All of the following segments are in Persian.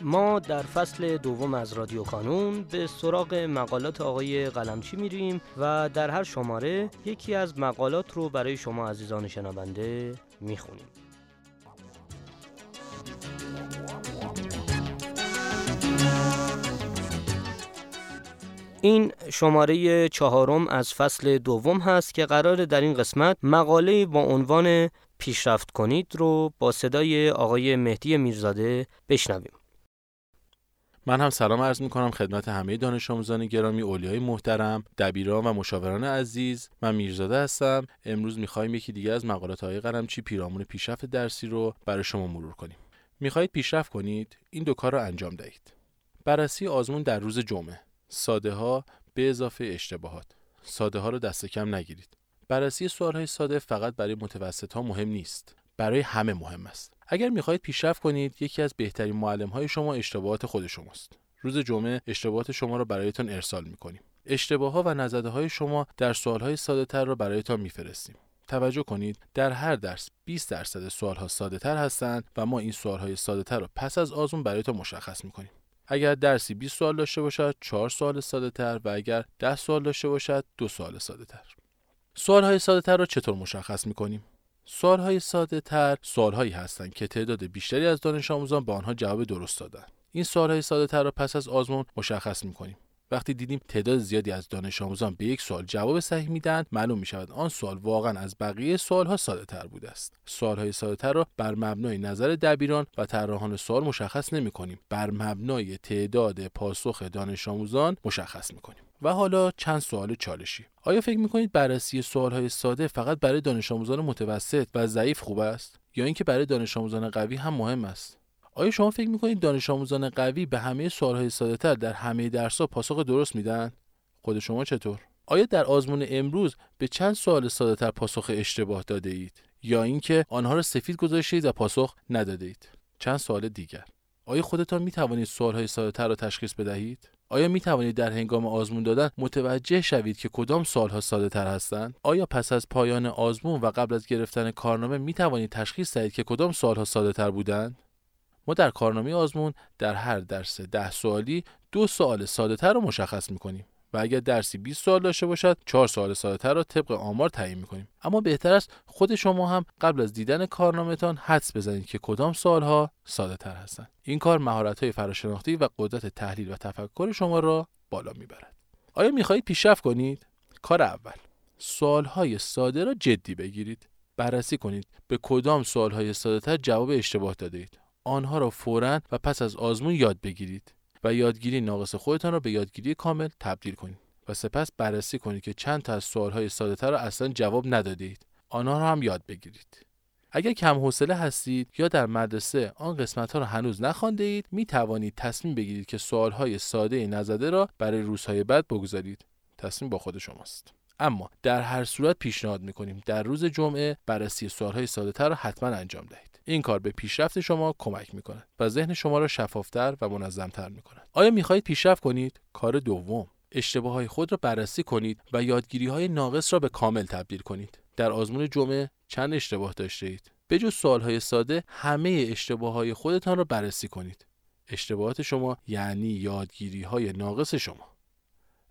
ما در فصل دوم از رادیو کانون به سراغ مقالات آقای قلمچی میریم و در هر شماره یکی از مقالات رو برای شما عزیزان شنونده می‌خونیم این شماره چهارم از فصل دوم هست که قرار در این قسمت مقاله با عنوان پیشرفت کنید رو با صدای آقای مهدی میرزاده بشنویم. من هم سلام عرض می کنم خدمت همه دانش آموزان گرامی اولیای محترم دبیران و مشاوران عزیز. من میرزاده هستم. امروز می‌خوایم یکی دیگه از مقالات های قلمچی پیرامون پیشرفت درسی رو برای شما مرور کنیم. می‌خواهید پیشرفت کنید این دو کار رو انجام دهید. بررسی آزمون در روز جمعه. ساده ها به اضافه اشتباهات. ساده ها رو دست کم نگیرید. بررسی سوال های ساده فقط برای متوسط ها مهم نیست. برای همه مهم است. اگر می‌خواهید پیشرفت کنید یکی از بهترین معلم های شما اشتباهات خود شماست. روز جمعه اشتباهات شما را برایتان ارسال می‌کنیم. اشتباه ها و نزده های شما در سوال های ساده تر را برایتان میفرستیم. توجه کنید در هر درس 20 درصد سوال ها ساده تر هستند و ما این سوال های ساده تر را پس از آزمون برایتان مشخص می‌کنیم. اگر درسی 20 سوال داشته باشد 4 سوال ساده تر و اگر 10 سوال داشته باشد 2 سوال ساده تر سوال های ساده تر را چطور مشخص می‌کنیم؟ سوالهای ساده تر سوالهایی هستند که تعداد بیشتری از دانش آموزان به آنها جواب درست دادن این سوالهای ساده تر را پس از آزمون مشخص می‌کنیم. وقتی دیدیم تعداد زیادی از دانش آموزان به یک سوال جواب صحیح میدن معلوم می شود آن سوال واقعا از بقیه سوالها ساده تر بوده است. سوالهای ساده تر را بر مبنای نظر دبیران و طراحان سوال مشخص نمی کنیم بر مبنای تعداد پاسخ دانش آموزان مشخص می کنیم و حالا چند سوال چالشی. آیا فکر می‌کنید بررسی سوالهای ساده فقط برای دانش آموزان متوسط و ضعیف خوب است؟ یا اینکه برای دانش آموزان قوی هم مهم است؟ آیا شما فکر می‌کنید دانش آموزان قوی به همه سوالهای ساده تر در همه درسها پاسخ درست میدن خود شما چطور؟ آیا در آزمون امروز به چند سوال ساده تر پاسخ اشتباه داده اید یا اینکه آنها را سفید گذاشتید و پاسخ نداده اید چند سوال دیگر. آیا خودتان می توانید سوالهای ساده تر را تشخیص بدهید؟ آیا می توانید در هنگام آزمون دادن متوجه شوید که کدام سالها ساده تر هستند؟ آیا پس از پایان آزمون و قبل از گرفتن کارنامه می توانید تشخیص دهید که کدام سالها ساده تر بودند؟ ما در کارنامه آزمون در هر درس ده سوالی دو سوال ساده تر رو مشخص می کنیم. و اگر درسی 20 سوال داشته باشد 4 سوال ساده تر را طبق آمار تعیین می‌کنیم. اما بهتر است خود شما هم قبل از دیدن کارنامهتان حدس بزنید که کدام سوالها ساده تر هستند. این کار مهارت های فراشناختی و قدرت تحلیل و تفکر شما را بالا می‌برد. آیا می‌خواهید پیشرفت کنید؟ کار اول سوالهای ساده را جدی بگیرید. بررسی کنید به کدام سوالهای ساده تر جواب اشتباه داده اید آنها را فورا و پس از آزمون یاد بگیرید. و یادگیری ناقص خودتان را به یادگیری کامل تبدیل کنید و سپس بررسی کنید که چند تا از سوالهای ساده را اصلا جواب ندادید. آنها را هم یاد بگیرید. اگر کم حوصله هستید یا در مدرسه آن قسمت ها را هنوز نخوانده اید می توانید تصمیم بگیرید که سوال های ساده نزده را برای روزهای بعد بگذارید. تصمیم با خود شماست. اما در هر صورت پیشنهاد می کنیم در روز جمعه بررسی سوال های ساده را حتما انجام دهید. این کار به پیشرفت شما کمک می کند و ذهن شما را شفافتر و منظمتر می کند. آیا می خواهید پیشرفت کنید؟ کار دوم اشتباه های خود را بررسی کنید و یادگیری های ناقص را به کامل تبدیل کنید. در آزمون جمعه چند اشتباه داشته اید؟ به جز سوال های ساده همه اشتباه های خودتان را بررسی کنید. اشتباهات شما یعنی یادگیری های ناقص شما.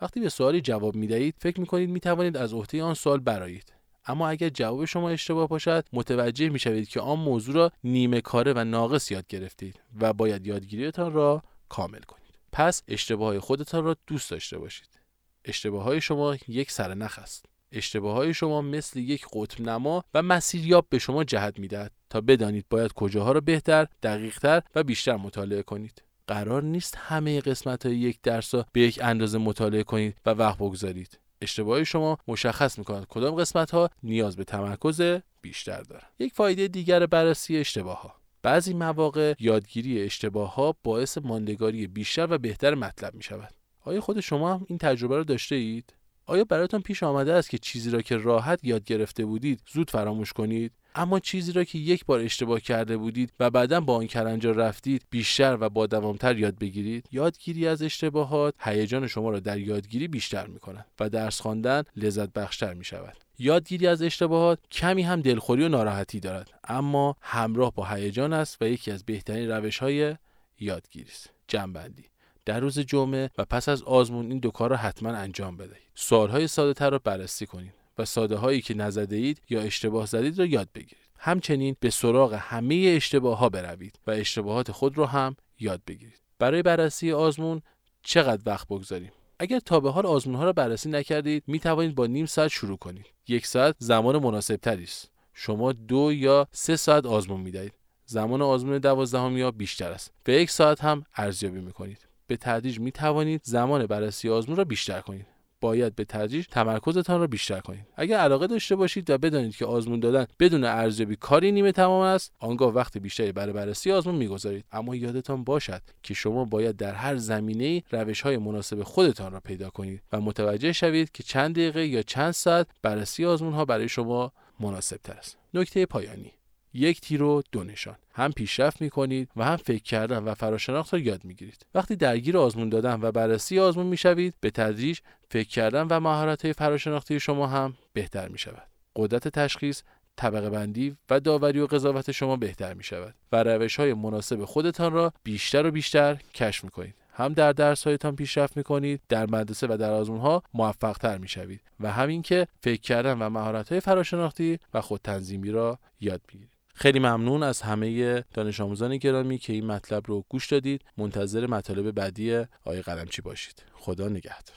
وقتی به سوالی جواب می دهید فکر می کنید از عهده آن سوال برایید. اما اگر جواب شما اشتباه باشد متوجه می شوید که آن موضوع را نیمه کاره و ناقص یاد گرفتید و باید یادگیریتان را کامل کنید پس اشتباه خودتان را دوست داشته باشید اشتباه های شما یک سرنخ است اشتباه های شما مثل یک قطب نما و مسیریاب به شما جهت می‌دهد تا بدانید باید کجاها را بهتر، دقیقتر و بیشتر مطالعه کنید. قرار نیست همه قسمت های یک درس را به یک اندازه مطالعه کنید و وقت بگذارید. اشتباه شما مشخص می‌کنند کدام قسمت ها نیاز به تمرکز بیشتر دارند. یک فایده دیگر بررسی اشتباه ها بعضی مواقع یادگیری اشتباه ها باعث ماندگاری بیشتر و بهتر مطلب می شود آیا خود شما هم این تجربه را داشته اید؟ آیا برایتان پیش آمده است که چیزی را که راحت یاد گرفته بودید زود فراموش کنید؟ اما چیزی را که یک بار اشتباه کرده بودید و بعدا با آن کلنجا رفتید بیشتر و با دوامتر یاد بگیرید یادگیری از اشتباهات هیجان شما را در یادگیری بیشتر می کند و درس خواندن لذت بخشتر می شود یادگیری از اشتباهات کمی هم دلخوری و ناراحتی دارد اما همراه با هیجان است و یکی از بهترین روش های یادگیری است. جنبندی در روز جمعه و پس از آزمون این دو کار را حتما انجام بدهید. سوالهای ساده تر را بررسی کنید. و ساده هایی که نزده اید یا اشتباه زدید را یاد بگیرید. همچنین به سراغ همه اشتباه ها بروید و اشتباهات خود را هم یاد بگیرید. برای بررسی آزمون چقدر وقت بگذاریم؟ اگر تا به حال آزمون ها را بررسی نکردید می توانید با نیم ساعت شروع کنید. یک ساعت زمان مناسب تری است. شما دو یا سه ساعت آزمون می دهید زمان آزمون دوازدهم یا بیشتر است. به یک ساعت هم ارزیابی می کنید به تدریج می توانید زمان بررسی آزمون را بیشتر کنید. باید به تدریج تمرکزتان را بیشتر کنید. اگر علاقه داشته باشید و بدانید که آزمون دادن بدون ارزیابی کاری نیمه تمام است آنگاه وقت بیشتری برای بررسی آزمون می‌گذارید. اما یادتان باشد که شما باید در هر زمینه روش های مناسب خودتان را پیدا کنید و متوجه شوید که چند دقیقه یا چند ساعت بررسی آزمون ها برای شما مناسب تر است. نکته پایانی. یک تیر و دو نشان. هم پیشرفت می کنید و هم فکر کردن و فراشناخت را یاد می گیرید وقتی درگیر آزمون دادن و بررسی آزمون می شوید به تدریج فکر کردن و مهارت های فراشناختی شما هم بهتر می شود قدرت تشخیص طبقه بندی و داوری و قضاوت شما بهتر می شود و روش های مناسب خودتان را بیشتر و بیشتر کشف می کنید هم در درس هایتان پیشرفت می کنید در مدرسه و در آزمون ها موفق تر می شوید و همین که فکر کردن و مهارت های فراشناختی و خود تنظیمی را یاد بگیرید خیلی ممنون از همه دانش آموزان گرامی که این مطلب رو گوش دادید. منتظر مطالب بعدی آقای قلمچی باشید. خدا نگهدار.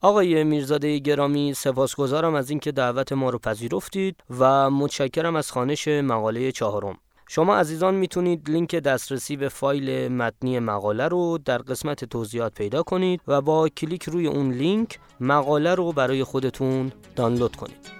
آقای میرزاده گرامی سپاسگزارم از اینکه دعوت ما رو پذیرفتید و متشکرم از خانش مقاله چهارم. شما عزیزان می‌تونید لینک دسترسی به فایل متنی مقاله رو در قسمت توضیحات پیدا کنید و با کلیک روی اون لینک مقاله رو برای خودتون دانلود کنید.